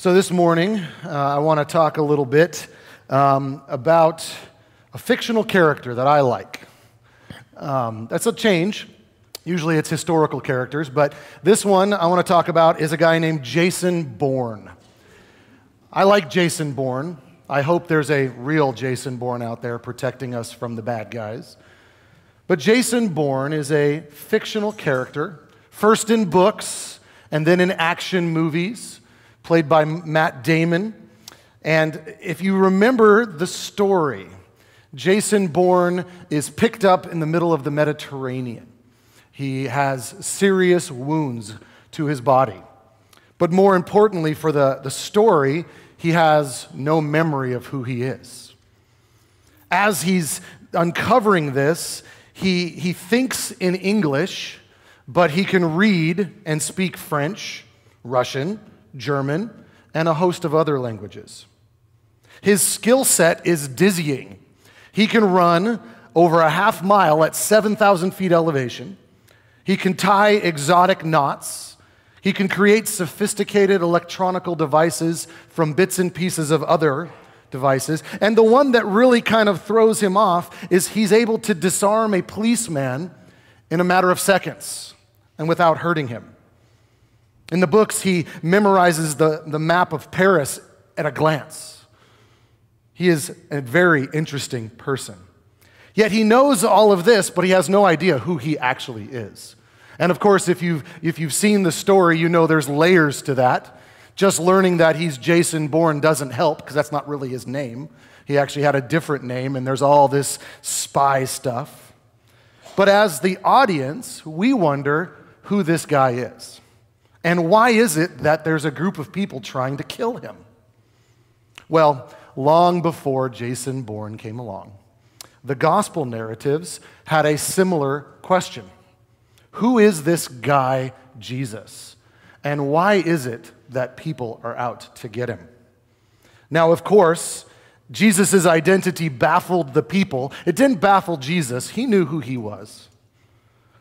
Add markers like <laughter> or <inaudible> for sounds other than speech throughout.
So, this morning, uh, I want to talk a little bit um, about a fictional character that I like. Um, that's a change. Usually it's historical characters, but this one I want to talk about is a guy named Jason Bourne. I like Jason Bourne. I hope there's a real Jason Bourne out there protecting us from the bad guys. But Jason Bourne is a fictional character, first in books and then in action movies played by Matt Damon. And if you remember the story, Jason Bourne is picked up in the middle of the Mediterranean. He has serious wounds to his body. But more importantly, for the, the story, he has no memory of who he is. As he's uncovering this, he, he thinks in English, but he can read and speak French, Russian, German, and a host of other languages. His skill set is dizzying. He can run over a half mile at 7,000 feet elevation. He can tie exotic knots. He can create sophisticated electronical devices from bits and pieces of other devices. And the one that really kind of throws him off is he's able to disarm a policeman in a matter of seconds and without hurting him. In the books, he memorizes the, the map of Paris at a glance. He is a very interesting person. Yet he knows all of this, but he has no idea who he actually is. And of course, if you've, if you've seen the story, you know there's layers to that. Just learning that he's Jason Bourne doesn't help because that's not really his name. He actually had a different name, and there's all this spy stuff. But as the audience, we wonder who this guy is. And why is it that there's a group of people trying to kill him? Well, long before Jason Bourne came along, the gospel narratives had a similar question Who is this guy, Jesus? And why is it that people are out to get him? Now, of course, Jesus' identity baffled the people. It didn't baffle Jesus, he knew who he was.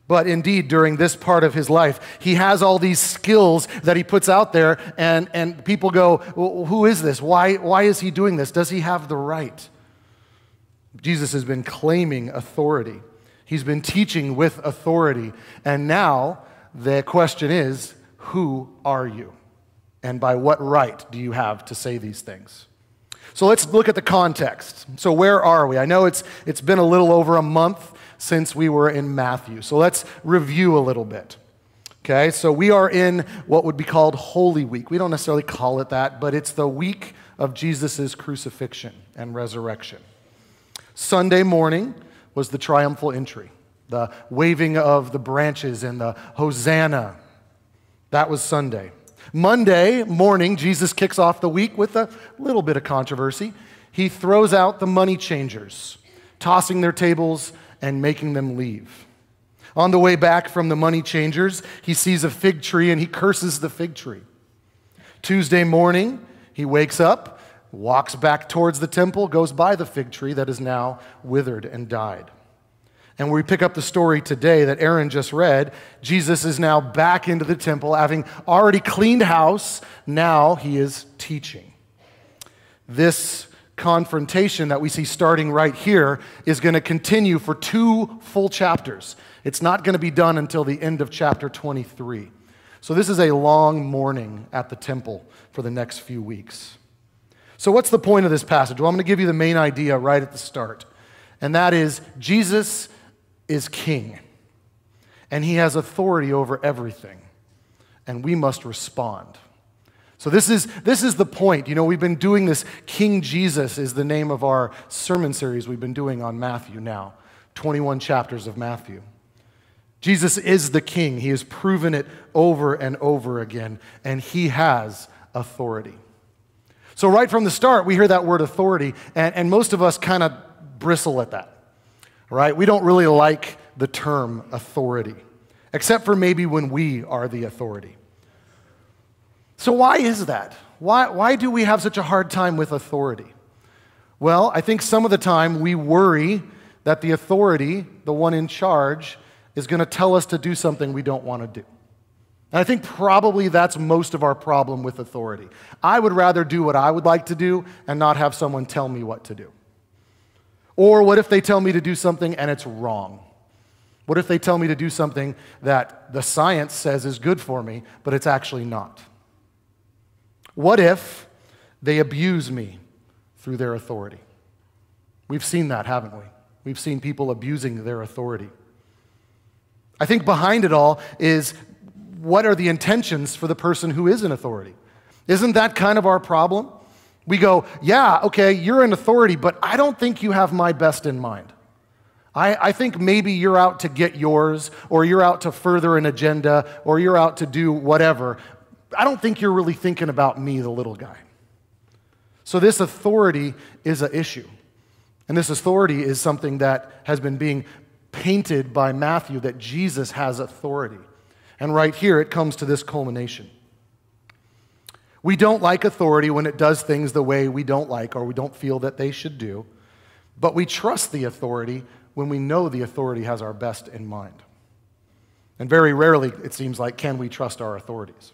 But indeed, during this part of his life, he has all these skills that he puts out there, and, and people go, well, Who is this? Why, why is he doing this? Does he have the right? Jesus has been claiming authority, he's been teaching with authority. And now the question is, Who are you? And by what right do you have to say these things? So let's look at the context. So, where are we? I know it's, it's been a little over a month since we were in Matthew. So let's review a little bit. Okay, so we are in what would be called Holy Week. We don't necessarily call it that, but it's the week of Jesus' crucifixion and resurrection. Sunday morning was the triumphal entry, the waving of the branches and the Hosanna. That was Sunday. Monday morning, Jesus kicks off the week with a little bit of controversy. He throws out the money changers, tossing their tables and making them leave. On the way back from the money changers, he sees a fig tree and he curses the fig tree. Tuesday morning, he wakes up, walks back towards the temple, goes by the fig tree that is now withered and died. And we pick up the story today that Aaron just read. Jesus is now back into the temple, having already cleaned house. Now he is teaching. This confrontation that we see starting right here is going to continue for two full chapters. It's not going to be done until the end of chapter 23. So, this is a long morning at the temple for the next few weeks. So, what's the point of this passage? Well, I'm going to give you the main idea right at the start, and that is Jesus is king, and he has authority over everything, and we must respond. So this is, this is the point. You know, we've been doing this. King Jesus is the name of our sermon series we've been doing on Matthew now, 21 chapters of Matthew. Jesus is the king. He has proven it over and over again, and he has authority. So, right from the start, we hear that word authority, and, and most of us kind of bristle at that, right? We don't really like the term authority, except for maybe when we are the authority. So, why is that? Why, why do we have such a hard time with authority? Well, I think some of the time we worry that the authority, the one in charge, is going to tell us to do something we don't want to do. And I think probably that's most of our problem with authority. I would rather do what I would like to do and not have someone tell me what to do. Or what if they tell me to do something and it's wrong? What if they tell me to do something that the science says is good for me, but it's actually not? What if they abuse me through their authority? We've seen that, haven't we? We've seen people abusing their authority. I think behind it all is what are the intentions for the person who is in authority? Isn't that kind of our problem? We go, yeah, okay, you're in authority, but I don't think you have my best in mind. I, I, think maybe you're out to get yours, or you're out to further an agenda, or you're out to do whatever. I don't think you're really thinking about me, the little guy. So, this authority is an issue. And this authority is something that has been being painted by Matthew that Jesus has authority. And right here, it comes to this culmination. We don't like authority when it does things the way we don't like or we don't feel that they should do, but we trust the authority when we know the authority has our best in mind. And very rarely, it seems like, can we trust our authorities.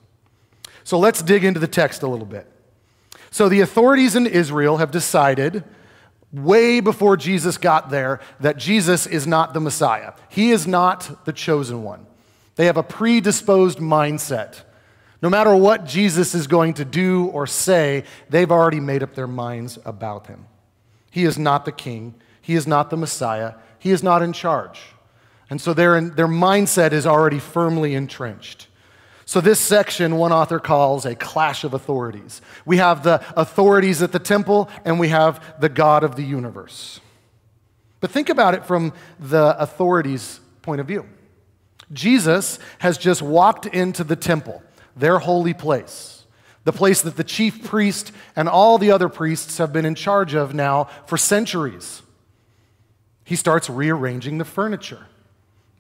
So let's dig into the text a little bit. So the authorities in Israel have decided way before Jesus got there that Jesus is not the Messiah. He is not the chosen one. They have a predisposed mindset. No matter what Jesus is going to do or say, they've already made up their minds about him. He is not the king. He is not the Messiah. He is not in charge. And so their, their mindset is already firmly entrenched. So, this section, one author calls a clash of authorities. We have the authorities at the temple, and we have the God of the universe. But think about it from the authorities' point of view. Jesus has just walked into the temple, their holy place, the place that the chief priest and all the other priests have been in charge of now for centuries. He starts rearranging the furniture,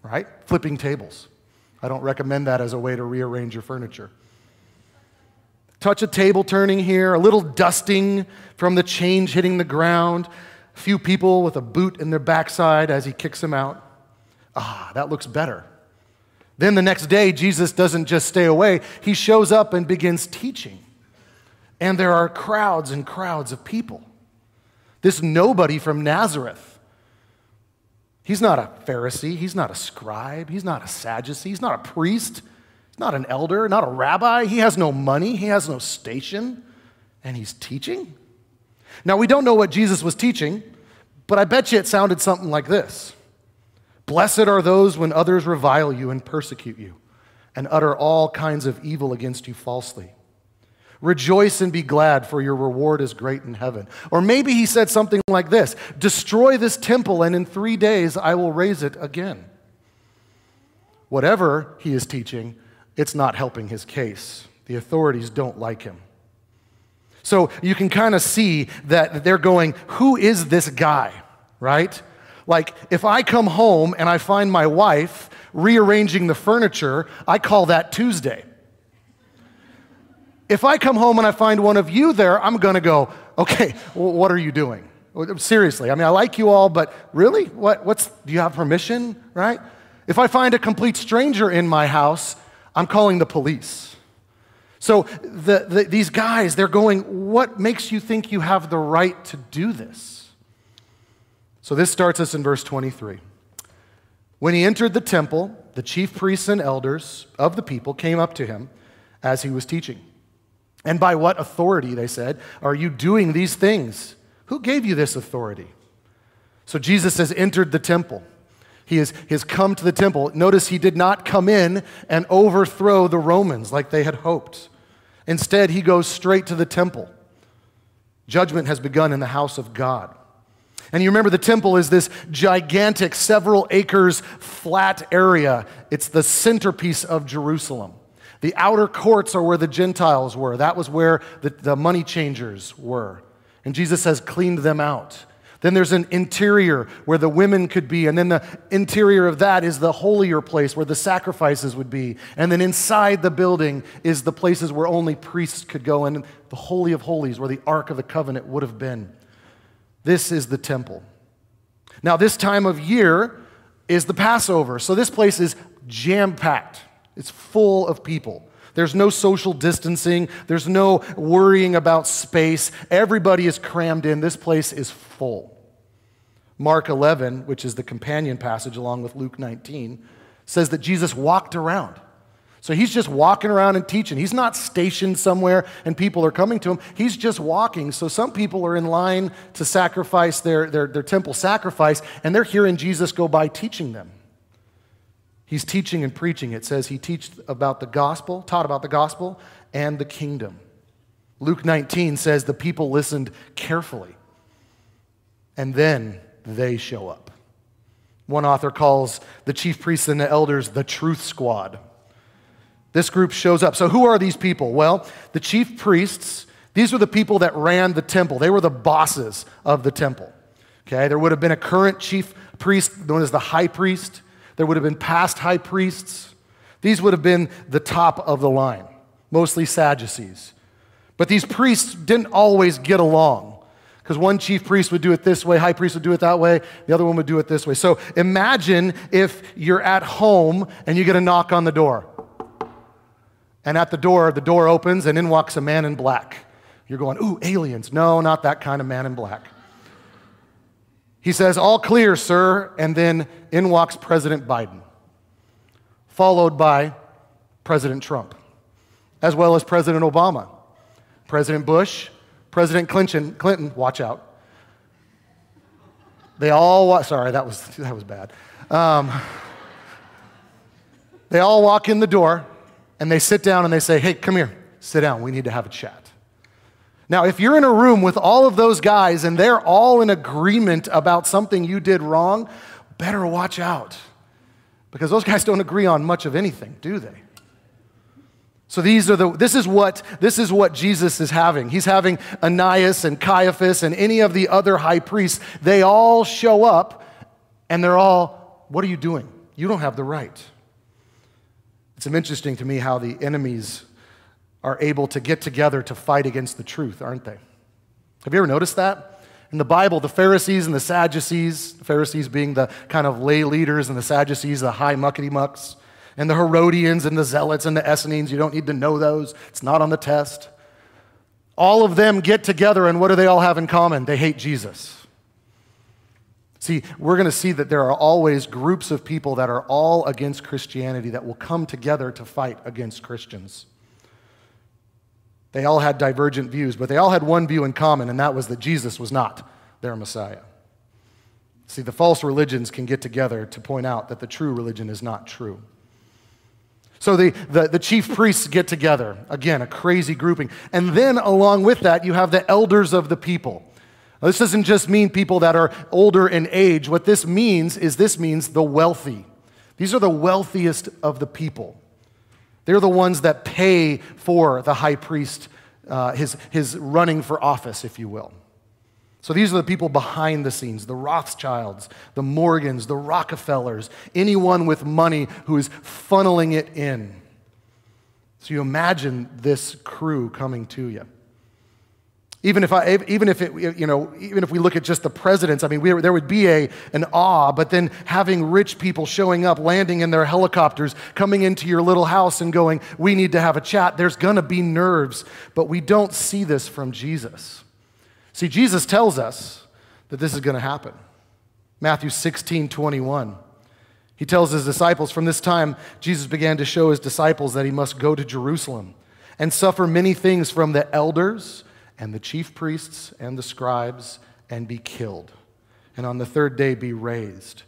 right? Flipping tables. I don't recommend that as a way to rearrange your furniture. Touch a table turning here, a little dusting from the change hitting the ground, a few people with a boot in their backside as he kicks them out. Ah, that looks better. Then the next day, Jesus doesn't just stay away, he shows up and begins teaching. And there are crowds and crowds of people. This nobody from Nazareth He's not a Pharisee. He's not a scribe. He's not a Sadducee. He's not a priest. He's not an elder, not a rabbi. He has no money. He has no station. And he's teaching? Now, we don't know what Jesus was teaching, but I bet you it sounded something like this Blessed are those when others revile you and persecute you and utter all kinds of evil against you falsely. Rejoice and be glad, for your reward is great in heaven. Or maybe he said something like this Destroy this temple, and in three days I will raise it again. Whatever he is teaching, it's not helping his case. The authorities don't like him. So you can kind of see that they're going, Who is this guy? Right? Like, if I come home and I find my wife rearranging the furniture, I call that Tuesday. If I come home and I find one of you there, I'm going to go, okay, <laughs> what are you doing? Seriously, I mean, I like you all, but really? What, what's, do you have permission, right? If I find a complete stranger in my house, I'm calling the police. So the, the, these guys, they're going, what makes you think you have the right to do this? So this starts us in verse 23. When he entered the temple, the chief priests and elders of the people came up to him as he was teaching. And by what authority, they said, are you doing these things? Who gave you this authority? So Jesus has entered the temple. He has, he has come to the temple. Notice he did not come in and overthrow the Romans like they had hoped. Instead, he goes straight to the temple. Judgment has begun in the house of God. And you remember the temple is this gigantic, several acres flat area. It's the centerpiece of Jerusalem. The outer courts are where the Gentiles were. That was where the, the money changers were. And Jesus has cleaned them out. Then there's an interior where the women could be. And then the interior of that is the holier place where the sacrifices would be. And then inside the building is the places where only priests could go. And the Holy of Holies, where the Ark of the Covenant would have been. This is the temple. Now, this time of year is the Passover. So this place is jam packed It's full of people. There's no social distancing, there's no worrying about space. Everybody is crammed in. This place is full. Mark 11, which is the companion passage along with Luke 19, says that Jesus walked around. So he's just walking around and teaching. He's not stationed somewhere and people are coming to him. He's just walking. So some people are in line to sacrifice their, their, their temple sacrifice, and they're hearing Jesus go by teaching them. He's teaching and preaching. It says he taught about the gospel, taught about the gospel and the kingdom. Luke 19 says the people listened carefully, and then they show up. One author calls the chief priests and the elders the truth squad. This group shows up. So, who are these people? Well, the chief priests, these were the people that ran the temple, they were the bosses of the temple. Okay, there would have been a current chief priest known as the high priest. There would have been past high priests. These would have been the top of the line, mostly Sadducees. But these priests didn't always get along because one chief priest would do it this way, high priest would do it that way, the other one would do it this way. So imagine if you're at home and you get a knock on the door. And at the door, the door opens and in walks a man in black. You're going, ooh, aliens. No, not that kind of man in black. He says, All clear, sir. And then in walks President Biden, followed by President Trump, as well as President Obama, President Bush, President Clinton, Clinton watch out. They all walk, sorry, that was, that was bad. Um, they all walk in the door and they sit down and they say, Hey, come here, sit down. We need to have a chat. Now, if you're in a room with all of those guys and they're all in agreement about something you did wrong, better watch out. Because those guys don't agree on much of anything, do they? So these are the this is what this is what Jesus is having. He's having Ananias and Caiaphas and any of the other high priests. They all show up and they're all, what are you doing? You don't have the right. It's interesting to me how the enemies are able to get together to fight against the truth, aren't they? Have you ever noticed that? In the Bible, the Pharisees and the Sadducees, the Pharisees being the kind of lay leaders, and the Sadducees, the high muckety mucks, and the Herodians and the Zealots and the Essenes, you don't need to know those. It's not on the test. All of them get together, and what do they all have in common? They hate Jesus. See, we're going to see that there are always groups of people that are all against Christianity that will come together to fight against Christians. They all had divergent views, but they all had one view in common, and that was that Jesus was not their Messiah. See, the false religions can get together to point out that the true religion is not true. So the, the, the, chief priests get together. Again, a crazy grouping. And then along with that, you have the elders of the people. Now, this doesn't just mean people that are older in age. What this means is this means the wealthy. These are the wealthiest of the people. They're the ones that pay for the high priest, uh, his, his running for office, if you will. So these are the people behind the scenes the Rothschilds, the Morgans, the Rockefellers, anyone with money who is funneling it in. So you imagine this crew coming to you. Even if, I, even if it, you know, even if we look at just the presidents, I mean, we, there would be a, an awe, but then having rich people showing up, landing in their helicopters, coming into your little house and going, we need to have a chat, there's gonna be nerves, but we don't see this from Jesus. See, Jesus tells us that this is gonna happen. Matthew 16, 21. He tells his disciples, from this time, Jesus began to show his disciples that he must go to Jerusalem and suffer many things from the elders and the chief priests and the scribes and be killed, and on the third day be raised.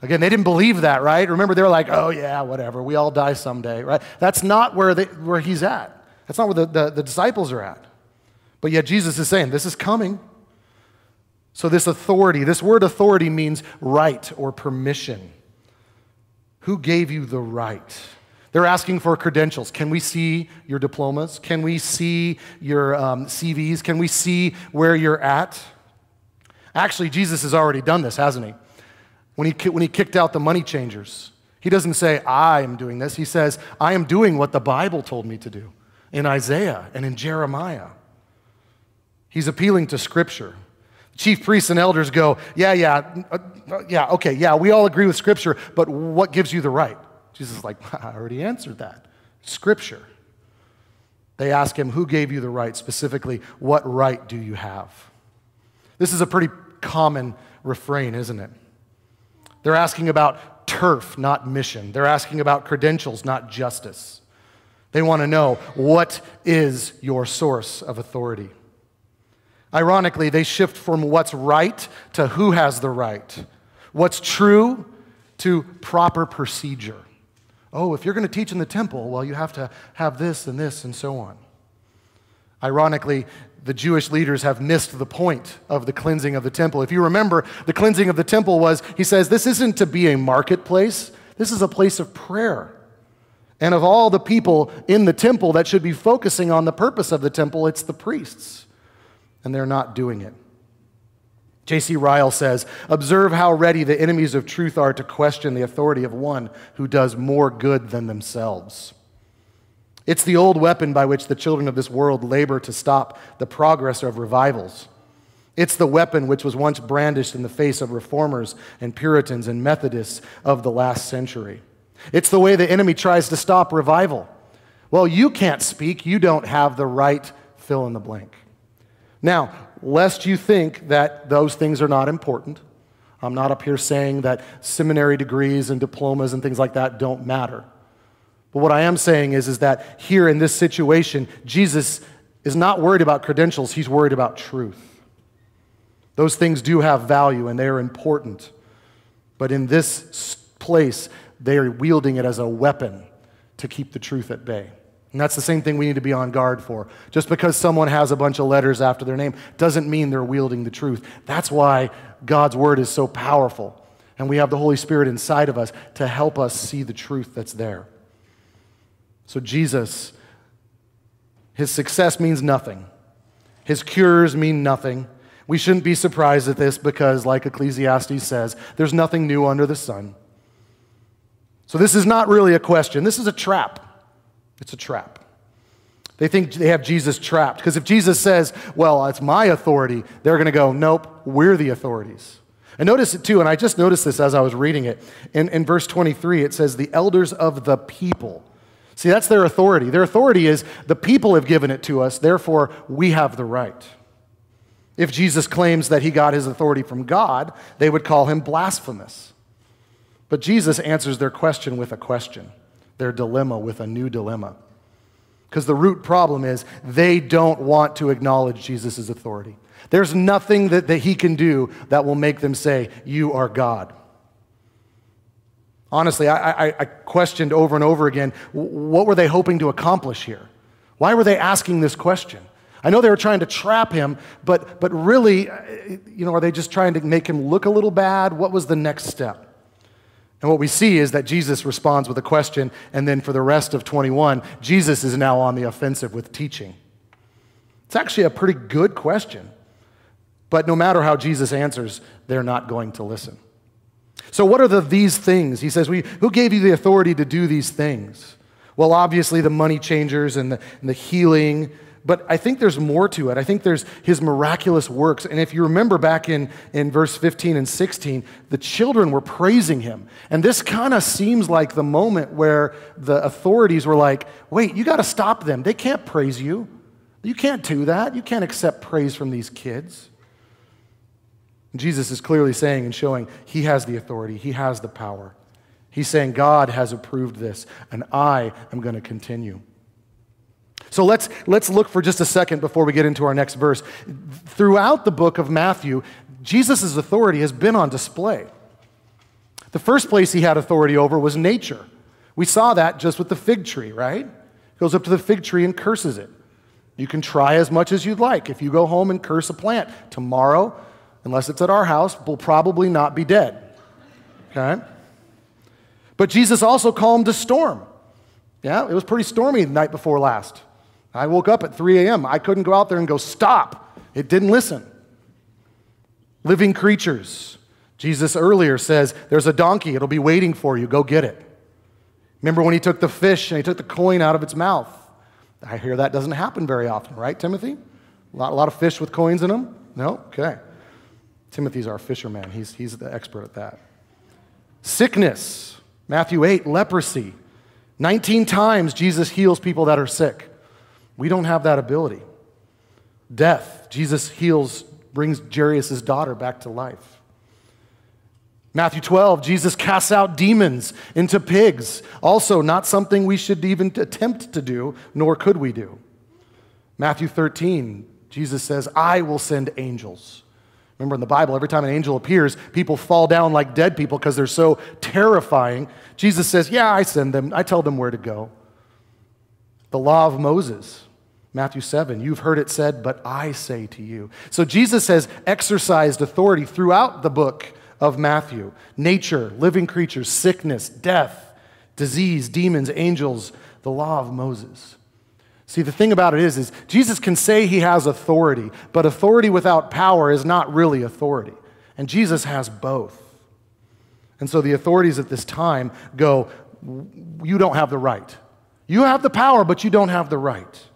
Again, they didn't believe that, right? Remember, they were like, oh, yeah, whatever, we all die someday, right? That's not where, they, where he's at. That's not where the, the, the disciples are at. But yet, Jesus is saying, this is coming. So, this authority, this word authority means right or permission. Who gave you the right? They're asking for credentials. Can we see your diplomas? Can we see your um, CVs? Can we see where you're at? Actually, Jesus has already done this, hasn't he? When he, when he kicked out the money changers, he doesn't say, I am doing this. He says, I am doing what the Bible told me to do in Isaiah and in Jeremiah. He's appealing to Scripture. Chief priests and elders go, Yeah, yeah, uh, yeah, okay, yeah, we all agree with Scripture, but what gives you the right? Jesus is like, <laughs> I already answered that. Scripture. They ask him, Who gave you the right? Specifically, what right do you have? This is a pretty common refrain, isn't it? They're asking about turf, not mission. They're asking about credentials, not justice. They want to know what is your source of authority? Ironically, they shift from what's right to who has the right, what's true to proper procedure. Oh, if you're going to teach in the temple, well, you have to have this and this and so on. Ironically, the Jewish leaders have missed the point of the cleansing of the temple. If you remember, the cleansing of the temple was, he says, this isn't to be a marketplace, this is a place of prayer. And of all the people in the temple that should be focusing on the purpose of the temple, it's the priests. And they're not doing it. J.C. Ryle says, Observe how ready the enemies of truth are to question the authority of one who does more good than themselves. It's the old weapon by which the children of this world labor to stop the progress of revivals. It's the weapon which was once brandished in the face of reformers and Puritans and Methodists of the last century. It's the way the enemy tries to stop revival. Well, you can't speak, you don't have the right fill in the blank. Now, lest you think that those things are not important, I'm not up here saying that seminary degrees and diplomas and things like that don't matter. But what I am saying is, is that here in this situation, Jesus is not worried about credentials, he's worried about truth. Those things do have value and they are important. But in this place, they are wielding it as a weapon to keep the truth at bay. And that's the same thing we need to be on guard for. Just because someone has a bunch of letters after their name doesn't mean they're wielding the truth. That's why God's word is so powerful. And we have the Holy Spirit inside of us to help us see the truth that's there. So, Jesus, his success means nothing, his cures mean nothing. We shouldn't be surprised at this because, like Ecclesiastes says, there's nothing new under the sun. So, this is not really a question, this is a trap. It's a trap. They think they have Jesus trapped. Because if Jesus says, well, it's my authority, they're going to go, nope, we're the authorities. And notice it too, and I just noticed this as I was reading it. In, in verse 23, it says, the elders of the people. See, that's their authority. Their authority is the people have given it to us, therefore we have the right. If Jesus claims that he got his authority from God, they would call him blasphemous. But Jesus answers their question with a question their dilemma with a new dilemma. Because the root problem is they don't want to acknowledge Jesus' authority. There's nothing that, that he can do that will make them say, You are God. Honestly, I, I, I questioned over and over again what were they hoping to accomplish here? Why were they asking this question? I know they were trying to trap him, but, but really, uh, you know, are they just trying to make him look a little bad? What was the next step? And what we see is that Jesus responds with a question, and then for the rest of 21, Jesus is now on the offensive with teaching. It's actually a pretty good question. But no matter how Jesus answers, they're not going to listen. So, what are the these things? He says, Who gave you the authority to do these things? Well, obviously, the money changers and the, and the healing but I think there's more to it. I think there's his miraculous works. And if you remember back in, in verse 15 and 16, the children were praising him. And this kind of seems like the moment where the authorities were like, wait, you got to stop them. They can't praise you. You can't do that. You can't accept praise from these kids. Jesus is clearly saying and showing he has the authority, he has the power. He's saying, God has approved this, and I am going to continue. So let's, let's look for just a second before we get into our next verse. Throughout the book of Matthew, Jesus' authority has been on display. The first place he had authority over was nature. We saw that just with the fig tree, right? Goes up to the fig tree and curses it. You can try as much as you'd like. If you go home and curse a plant, tomorrow, unless it's at our house, we'll probably not be dead. Okay? But Jesus also calmed a storm. Yeah, it was pretty stormy the night before last. I woke up at 3 a.m. I couldn't go out there and go, stop. It didn't listen. Living creatures. Jesus earlier says, There's a donkey, it'll be waiting for you, go get it. Remember when he took the fish and he took the coin out of its mouth? I hear that doesn't happen very often, right, Timothy? A lot, a lot of fish with coins in them? No? Okay. Timothy's our fisherman, he's, he's the expert at that. Sickness. Matthew 8, leprosy. 19 times Jesus heals people that are sick. We don't have that ability. Death. Jesus heals, brings Jairus' daughter back to life. Matthew 12, Jesus casts out demons into pigs. Also, not something we should even attempt to do, nor could we do. Matthew 13, Jesus says, I will send angels. Remember in the Bible, every time an angel appears, people fall down like dead people because they're so terrifying. Jesus says, Yeah, I send them, I tell them where to go. The law of Moses, Matthew 7, you've heard it said, but I say to you. So Jesus has exercised authority throughout the book of Matthew nature, living creatures, sickness, death, disease, demons, angels, the law of Moses. See, the thing about it is, is Jesus can say he has authority, but authority without power is not really authority. And Jesus has both. And so the authorities at this time go, You don't have the right. You have the power, but you don't have the right.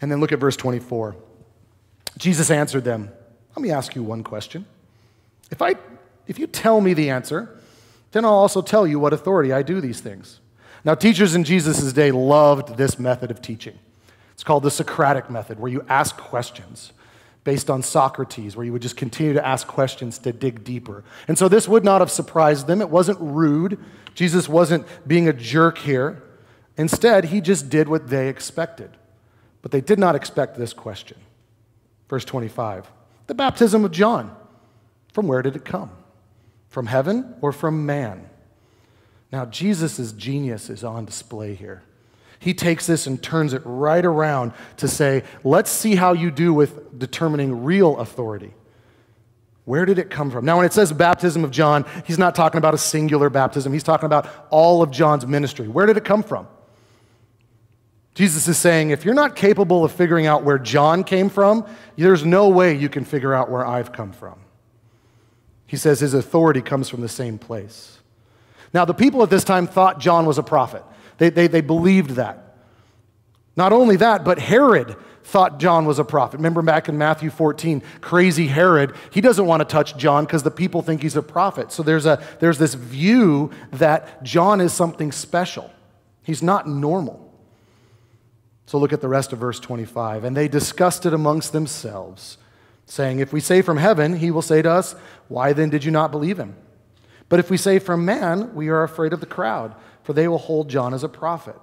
And then look at verse 24. Jesus answered them, Let me ask you one question. If, I, if you tell me the answer, then I'll also tell you what authority I do these things. Now, teachers in Jesus' day loved this method of teaching. It's called the Socratic method, where you ask questions based on Socrates, where you would just continue to ask questions to dig deeper. And so this would not have surprised them. It wasn't rude. Jesus wasn't being a jerk here. Instead, he just did what they expected. But they did not expect this question. Verse 25 The baptism of John, from where did it come? From heaven or from man? Now, Jesus' genius is on display here. He takes this and turns it right around to say, let's see how you do with determining real authority. Where did it come from? Now, when it says baptism of John, he's not talking about a singular baptism. He's talking about all of John's ministry. Where did it come from? Jesus is saying, if you're not capable of figuring out where John came from, there's no way you can figure out where I've come from. He says his authority comes from the same place. Now, the people at this time thought John was a prophet, they, they, they believed that. Not only that, but Herod thought John was a prophet. Remember back in Matthew 14, crazy Herod, he doesn't want to touch John because the people think he's a prophet. So there's, a, there's this view that John is something special. He's not normal. So look at the rest of verse 25. And they discussed it amongst themselves, saying, If we say from heaven, he will say to us, Why then did you not believe him? But if we say from man, we are afraid of the crowd, for they will hold John as a prophet.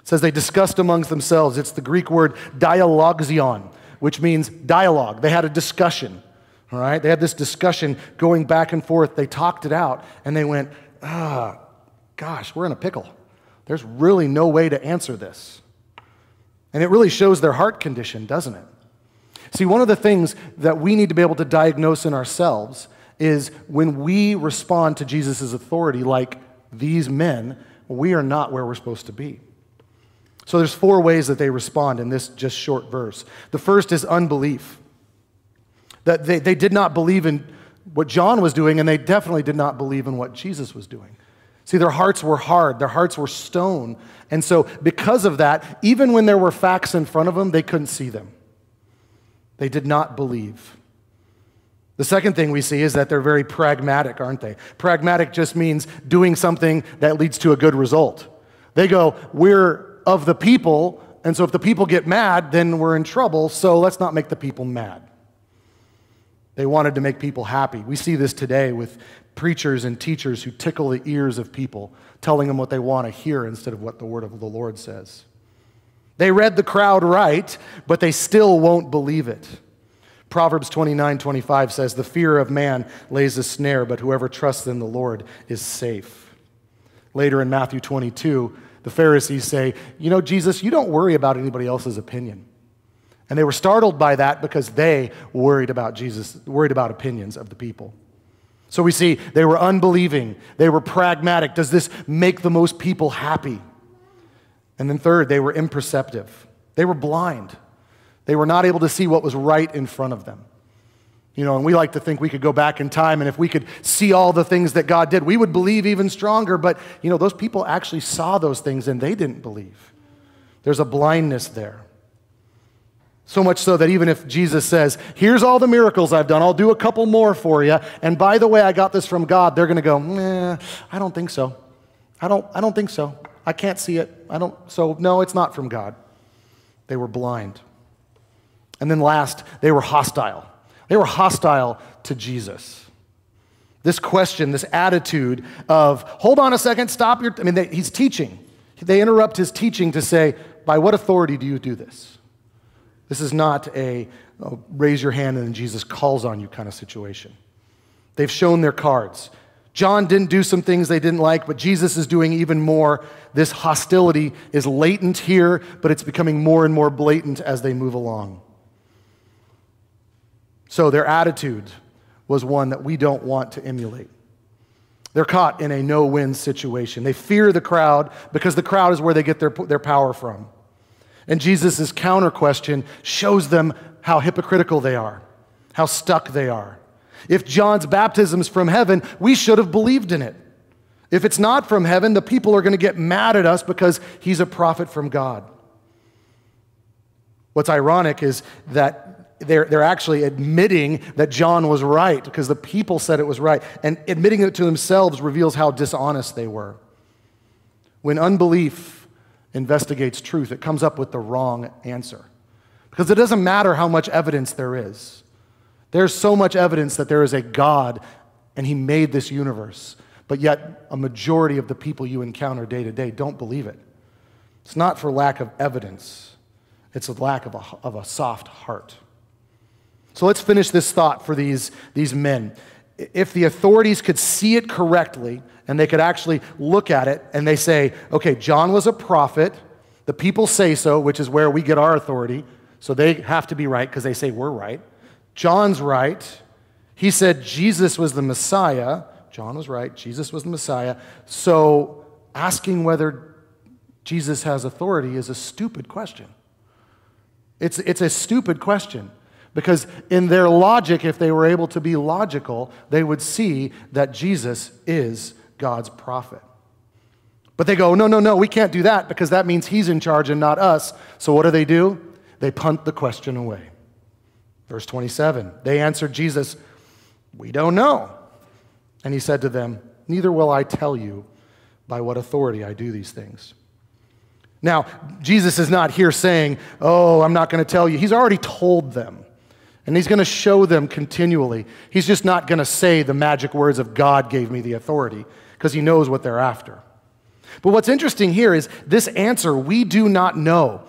It says they discussed amongst themselves. It's the Greek word dialogion, which means dialogue. They had a discussion. All right? They had this discussion going back and forth. They talked it out and they went, ah, gosh, we're in a pickle. There's really no way to answer this. And it really shows their heart condition, doesn't it? See, one of the things that we need to be able to diagnose in ourselves is when we respond to Jesus' authority like these men, we are not where we're supposed to be. So there's four ways that they respond in this just short verse. The first is unbelief. That they, they did not believe in what John was doing, and they definitely did not believe in what Jesus was doing. See, their hearts were hard, their hearts were stone. And so, because of that, even when there were facts in front of them, they couldn't see them. They did not believe. The second thing we see is that they're very pragmatic, aren't they? Pragmatic just means doing something that leads to a good result. They go, We're of the people, and so if the people get mad, then we're in trouble, so let's not make the people mad. They wanted to make people happy. We see this today with preachers and teachers who tickle the ears of people, telling them what they want to hear instead of what the word of the Lord says. They read the crowd right, but they still won't believe it. Proverbs 29 25 says, The fear of man lays a snare, but whoever trusts in the Lord is safe. Later in Matthew 22, the Pharisees say, You know, Jesus, you don't worry about anybody else's opinion. And they were startled by that because they worried about Jesus, worried about opinions of the people. So we see they were unbelieving, they were pragmatic. Does this make the most people happy? And then, third, they were imperceptive, they were blind. They were not able to see what was right in front of them. You know, and we like to think we could go back in time and if we could see all the things that God did, we would believe even stronger. But, you know, those people actually saw those things and they didn't believe. There's a blindness there. So much so that even if Jesus says, Here's all the miracles I've done, I'll do a couple more for you. And by the way, I got this from God, they're going to go, Nah, I don't think so. I don't, I don't think so. I can't see it. I don't, so no, it's not from God. They were blind. And then last, they were hostile. They were hostile to Jesus. This question, this attitude of, hold on a second, stop your, I mean, they, he's teaching. They interrupt his teaching to say, by what authority do you do this? This is not a oh, raise your hand and then Jesus calls on you kind of situation. They've shown their cards. John didn't do some things they didn't like, but Jesus is doing even more. This hostility is latent here, but it's becoming more and more blatant as they move along. So their attitude was one that we don't want to emulate. They're caught in a no win situation. They fear the crowd because the crowd is where they get their, their power from. And Jesus' counter question shows them how hypocritical they are, how stuck they are. If John's baptism is from heaven, we should have believed in it. If it's not from heaven, the people are going to get mad at us because he's a prophet from God. What's ironic is that they're, they're actually admitting that John was right because the people said it was right. And admitting it to themselves reveals how dishonest they were. When unbelief investigates truth, it comes up with the wrong answer. Because it doesn't matter how much evidence there is. There's so much evidence that there is a God and He made this universe, but yet a majority of the people you encounter day to day don't believe it. It's not for lack of evidence, it's a lack of a, of a soft heart. So let's finish this thought for these, these men. If the authorities could see it correctly and they could actually look at it and they say, okay, John was a prophet. The people say so, which is where we get our authority. So they have to be right because they say we're right. John's right. He said Jesus was the Messiah. John was right. Jesus was the Messiah. So asking whether Jesus has authority is a stupid question. It's, it's a stupid question. Because in their logic, if they were able to be logical, they would see that Jesus is God's prophet. But they go, no, no, no, we can't do that because that means he's in charge and not us. So what do they do? They punt the question away. Verse 27 They answered Jesus, We don't know. And he said to them, Neither will I tell you by what authority I do these things. Now, Jesus is not here saying, Oh, I'm not going to tell you. He's already told them. And he's going to show them continually. He's just not going to say the magic words of God gave me the authority because he knows what they're after. But what's interesting here is this answer, we do not know.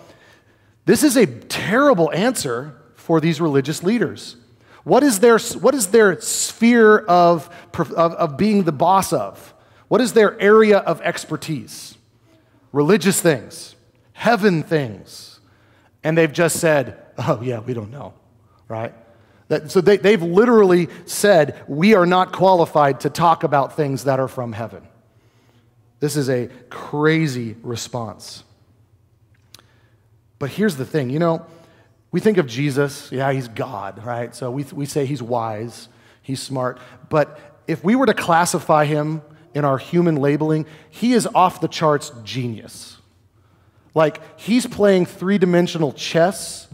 This is a terrible answer for these religious leaders. What is their, what is their sphere of, of, of being the boss of? What is their area of expertise? Religious things, heaven things. And they've just said, oh, yeah, we don't know, right? That, so they, they've literally said, We are not qualified to talk about things that are from heaven. This is a crazy response. But here's the thing you know, we think of Jesus, yeah, he's God, right? So we, we say he's wise, he's smart. But if we were to classify him in our human labeling, he is off the charts genius. Like, he's playing three dimensional chess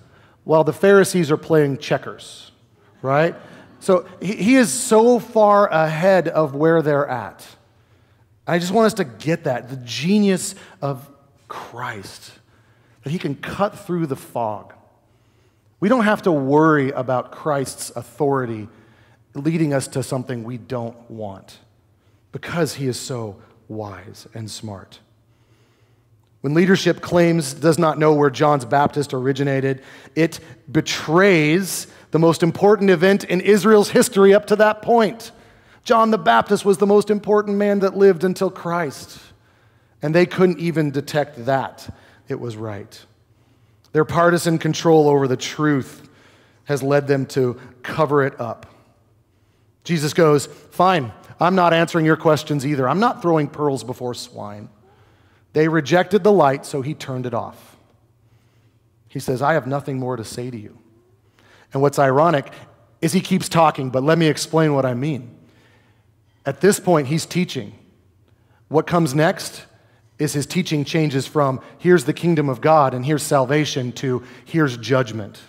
while the Pharisees are playing checkers right? So he is so far ahead of where they're at. I just want us to get that the genius of Christ, that he can cut through the fog. We don't have to worry about Christ's authority leading us to something we don't want because he is so wise and smart. When leadership claims does not know where John's Baptist originated, it betrays the most important event in Israel's history up to that point. John the Baptist was the most important man that lived until Christ. And they couldn't even detect that it was right. Their partisan control over the truth has led them to cover it up. Jesus goes, Fine, I'm not answering your questions either. I'm not throwing pearls before swine. They rejected the light, so he turned it off. He says, I have nothing more to say to you. And what's ironic is he keeps talking, but let me explain what I mean. At this point, he's teaching. What comes next is his teaching changes from here's the kingdom of God and here's salvation to here's judgment.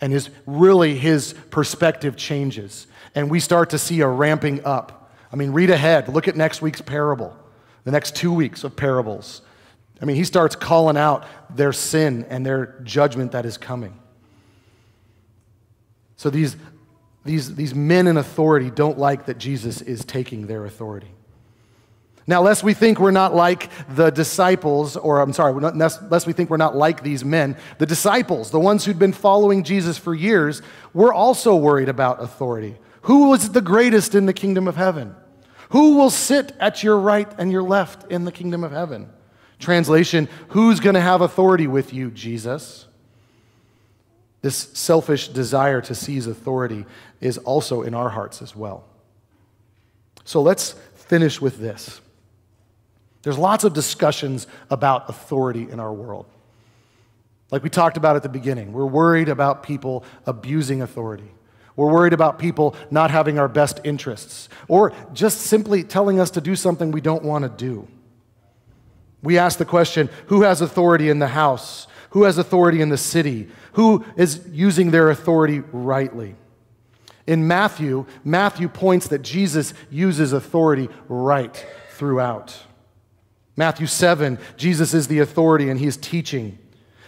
And his, really, his perspective changes. And we start to see a ramping up. I mean, read ahead. Look at next week's parable, the next two weeks of parables. I mean, he starts calling out their sin and their judgment that is coming. So these, these, these men in authority don't like that Jesus is taking their authority. Now, lest we think we're not like the disciples, or I'm sorry, lest we think we're not like these men, the disciples, the ones who'd been following Jesus for years, were also worried about authority. Who was the greatest in the kingdom of heaven? Who will sit at your right and your left in the kingdom of heaven? Translation Who's going to have authority with you, Jesus? This selfish desire to seize authority is also in our hearts as well. So let's finish with this. There's lots of discussions about authority in our world. Like we talked about at the beginning, we're worried about people abusing authority. We're worried about people not having our best interests or just simply telling us to do something we don't want to do. We ask the question who has authority in the house? Who has authority in the city? Who is using their authority rightly? In Matthew, Matthew points that Jesus uses authority right throughout. Matthew 7, Jesus is the authority and he is teaching.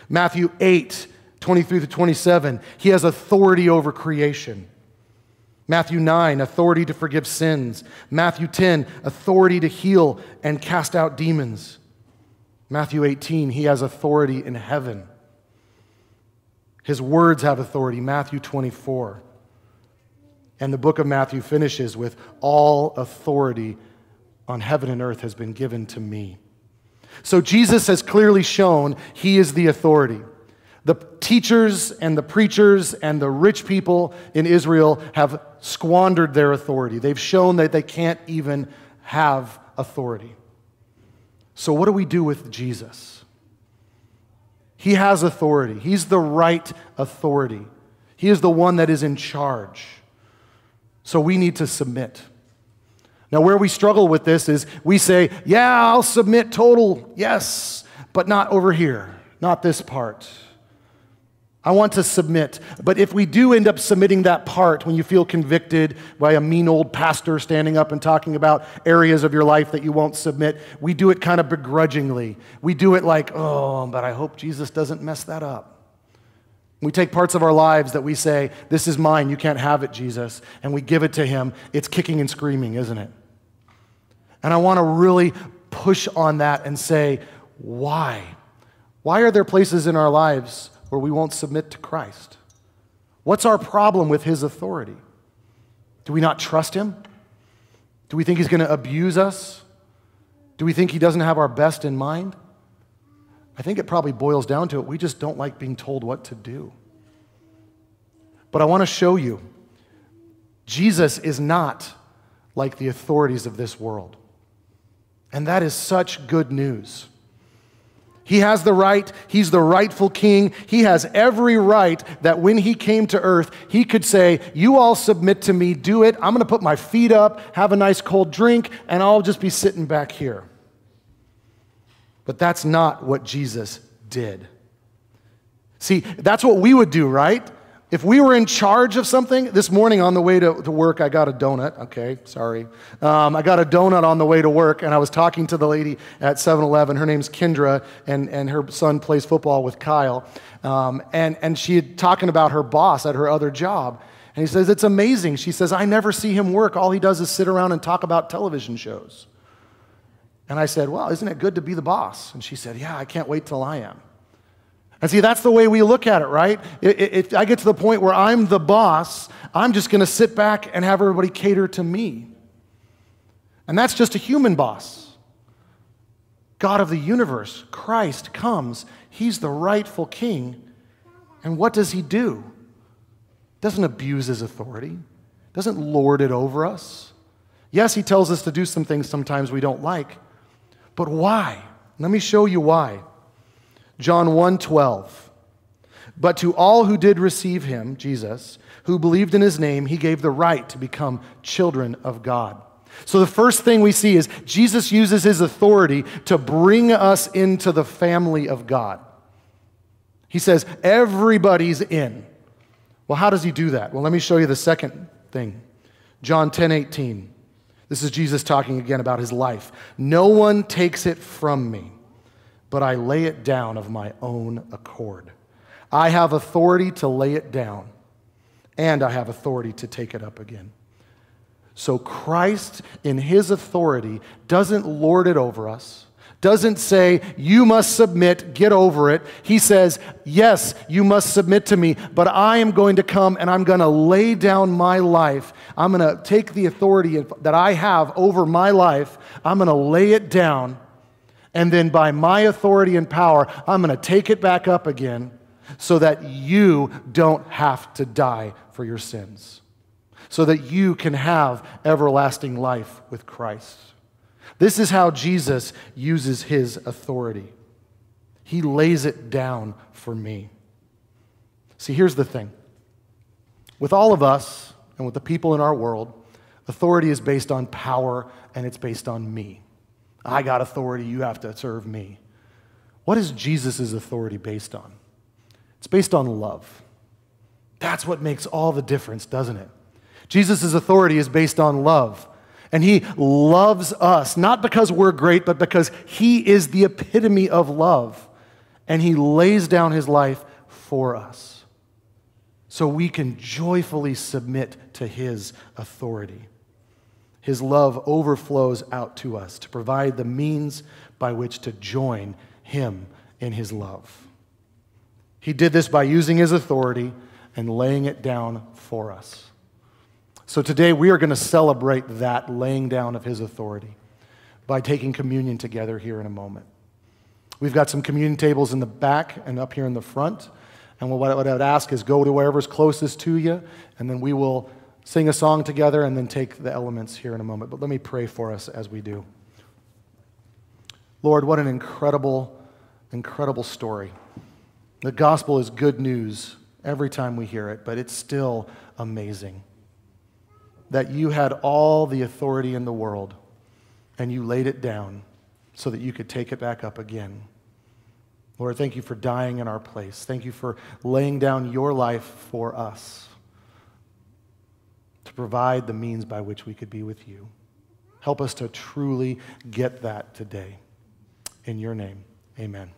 Matthew 8, 23 to 27, he has authority over creation. Matthew 9, authority to forgive sins. Matthew 10, authority to heal and cast out demons. Matthew 18, he has authority in heaven. His words have authority. Matthew 24. And the book of Matthew finishes with all authority on heaven and earth has been given to me. So Jesus has clearly shown he is the authority. The teachers and the preachers and the rich people in Israel have squandered their authority. They've shown that they can't even have authority. So, what do we do with Jesus? He has authority, He's the right authority, He is the one that is in charge. So, we need to submit. Now, where we struggle with this is we say, Yeah, I'll submit total, yes, but not over here, not this part. I want to submit. But if we do end up submitting that part when you feel convicted by a mean old pastor standing up and talking about areas of your life that you won't submit, we do it kind of begrudgingly. We do it like, oh, but I hope Jesus doesn't mess that up. We take parts of our lives that we say, this is mine, you can't have it, Jesus, and we give it to him. It's kicking and screaming, isn't it? And I want to really push on that and say, why? Why are there places in our lives where we won't submit to Christ? What's our problem with his authority? Do we not trust him? Do we think he's going to abuse us? Do we think he doesn't have our best in mind? I think it probably boils down to it. We just don't like being told what to do. But I want to show you Jesus is not like the authorities of this world. And that is such good news. He has the right, he's the rightful king. He has every right that when he came to earth, he could say, You all submit to me, do it. I'm going to put my feet up, have a nice cold drink, and I'll just be sitting back here. But that's not what Jesus did. See, that's what we would do, right? If we were in charge of something, this morning on the way to, to work, I got a donut. Okay, sorry. Um, I got a donut on the way to work, and I was talking to the lady at 7 Eleven. Her name's Kendra, and, and her son plays football with Kyle. Um, and, and she had talking about her boss at her other job. And he says, It's amazing. She says, I never see him work. All he does is sit around and talk about television shows. And I said, Well, isn't it good to be the boss? And she said, Yeah, I can't wait till I am. And see, that's the way we look at it, right? If I get to the point where I'm the boss, I'm just going to sit back and have everybody cater to me. And that's just a human boss. God of the universe, Christ, comes. He's the rightful king. And what does he do? Doesn't abuse his authority, doesn't lord it over us. Yes, he tells us to do some things sometimes we don't like, but why? Let me show you why. John 1:12. But to all who did receive him, Jesus, who believed in his name, he gave the right to become children of God. So the first thing we see is Jesus uses his authority to bring us into the family of God. He says, everybody's in. Well, how does he do that? Well, let me show you the second thing. John 10 18. This is Jesus talking again about his life. No one takes it from me, but I lay it down of my own accord. I have authority to lay it down, and I have authority to take it up again. So Christ, in his authority, doesn't lord it over us doesn't say, you must submit, get over it. He says, yes, you must submit to me, but I am going to come and I'm going to lay down my life. I'm going to take the authority that I have over my life, I'm going to lay it down, and then by my authority and power, I'm going to take it back up again so that you don't have to die for your sins, so that you can have everlasting life with Christ. This is how Jesus uses his authority. He lays it down for me. See, here's the thing with all of us and with the people in our world, authority is based on power and it's based on me. I got authority, you have to serve me. What is Jesus' authority based on? It's based on love. That's what makes all the difference, doesn't it? Jesus' authority is based on love. And he loves us, not because we're great, but because he is the epitome of love. And he lays down his life for us. So we can joyfully submit to his authority. His love overflows out to us to provide the means by which to join him in his love. He did this by using his authority and laying it down for us. So today we are going to celebrate that laying down of his authority by taking communion together here in a moment. We've got some communion tables in the back and up here in the front. And what I would ask is go to wherever's closest to you, and then we will sing a song together and then take the elements here in a moment. But let me pray for us as we do. Lord, what an incredible, incredible story. The gospel is good news every time we hear it, but it's still amazing that you had all the authority in the world and you laid it down so that you could take it back up again. Lord, thank you for dying in our place. Thank you for laying down your life for us provide the means by which we could be with you. Help us to truly get that today. In your name, amen.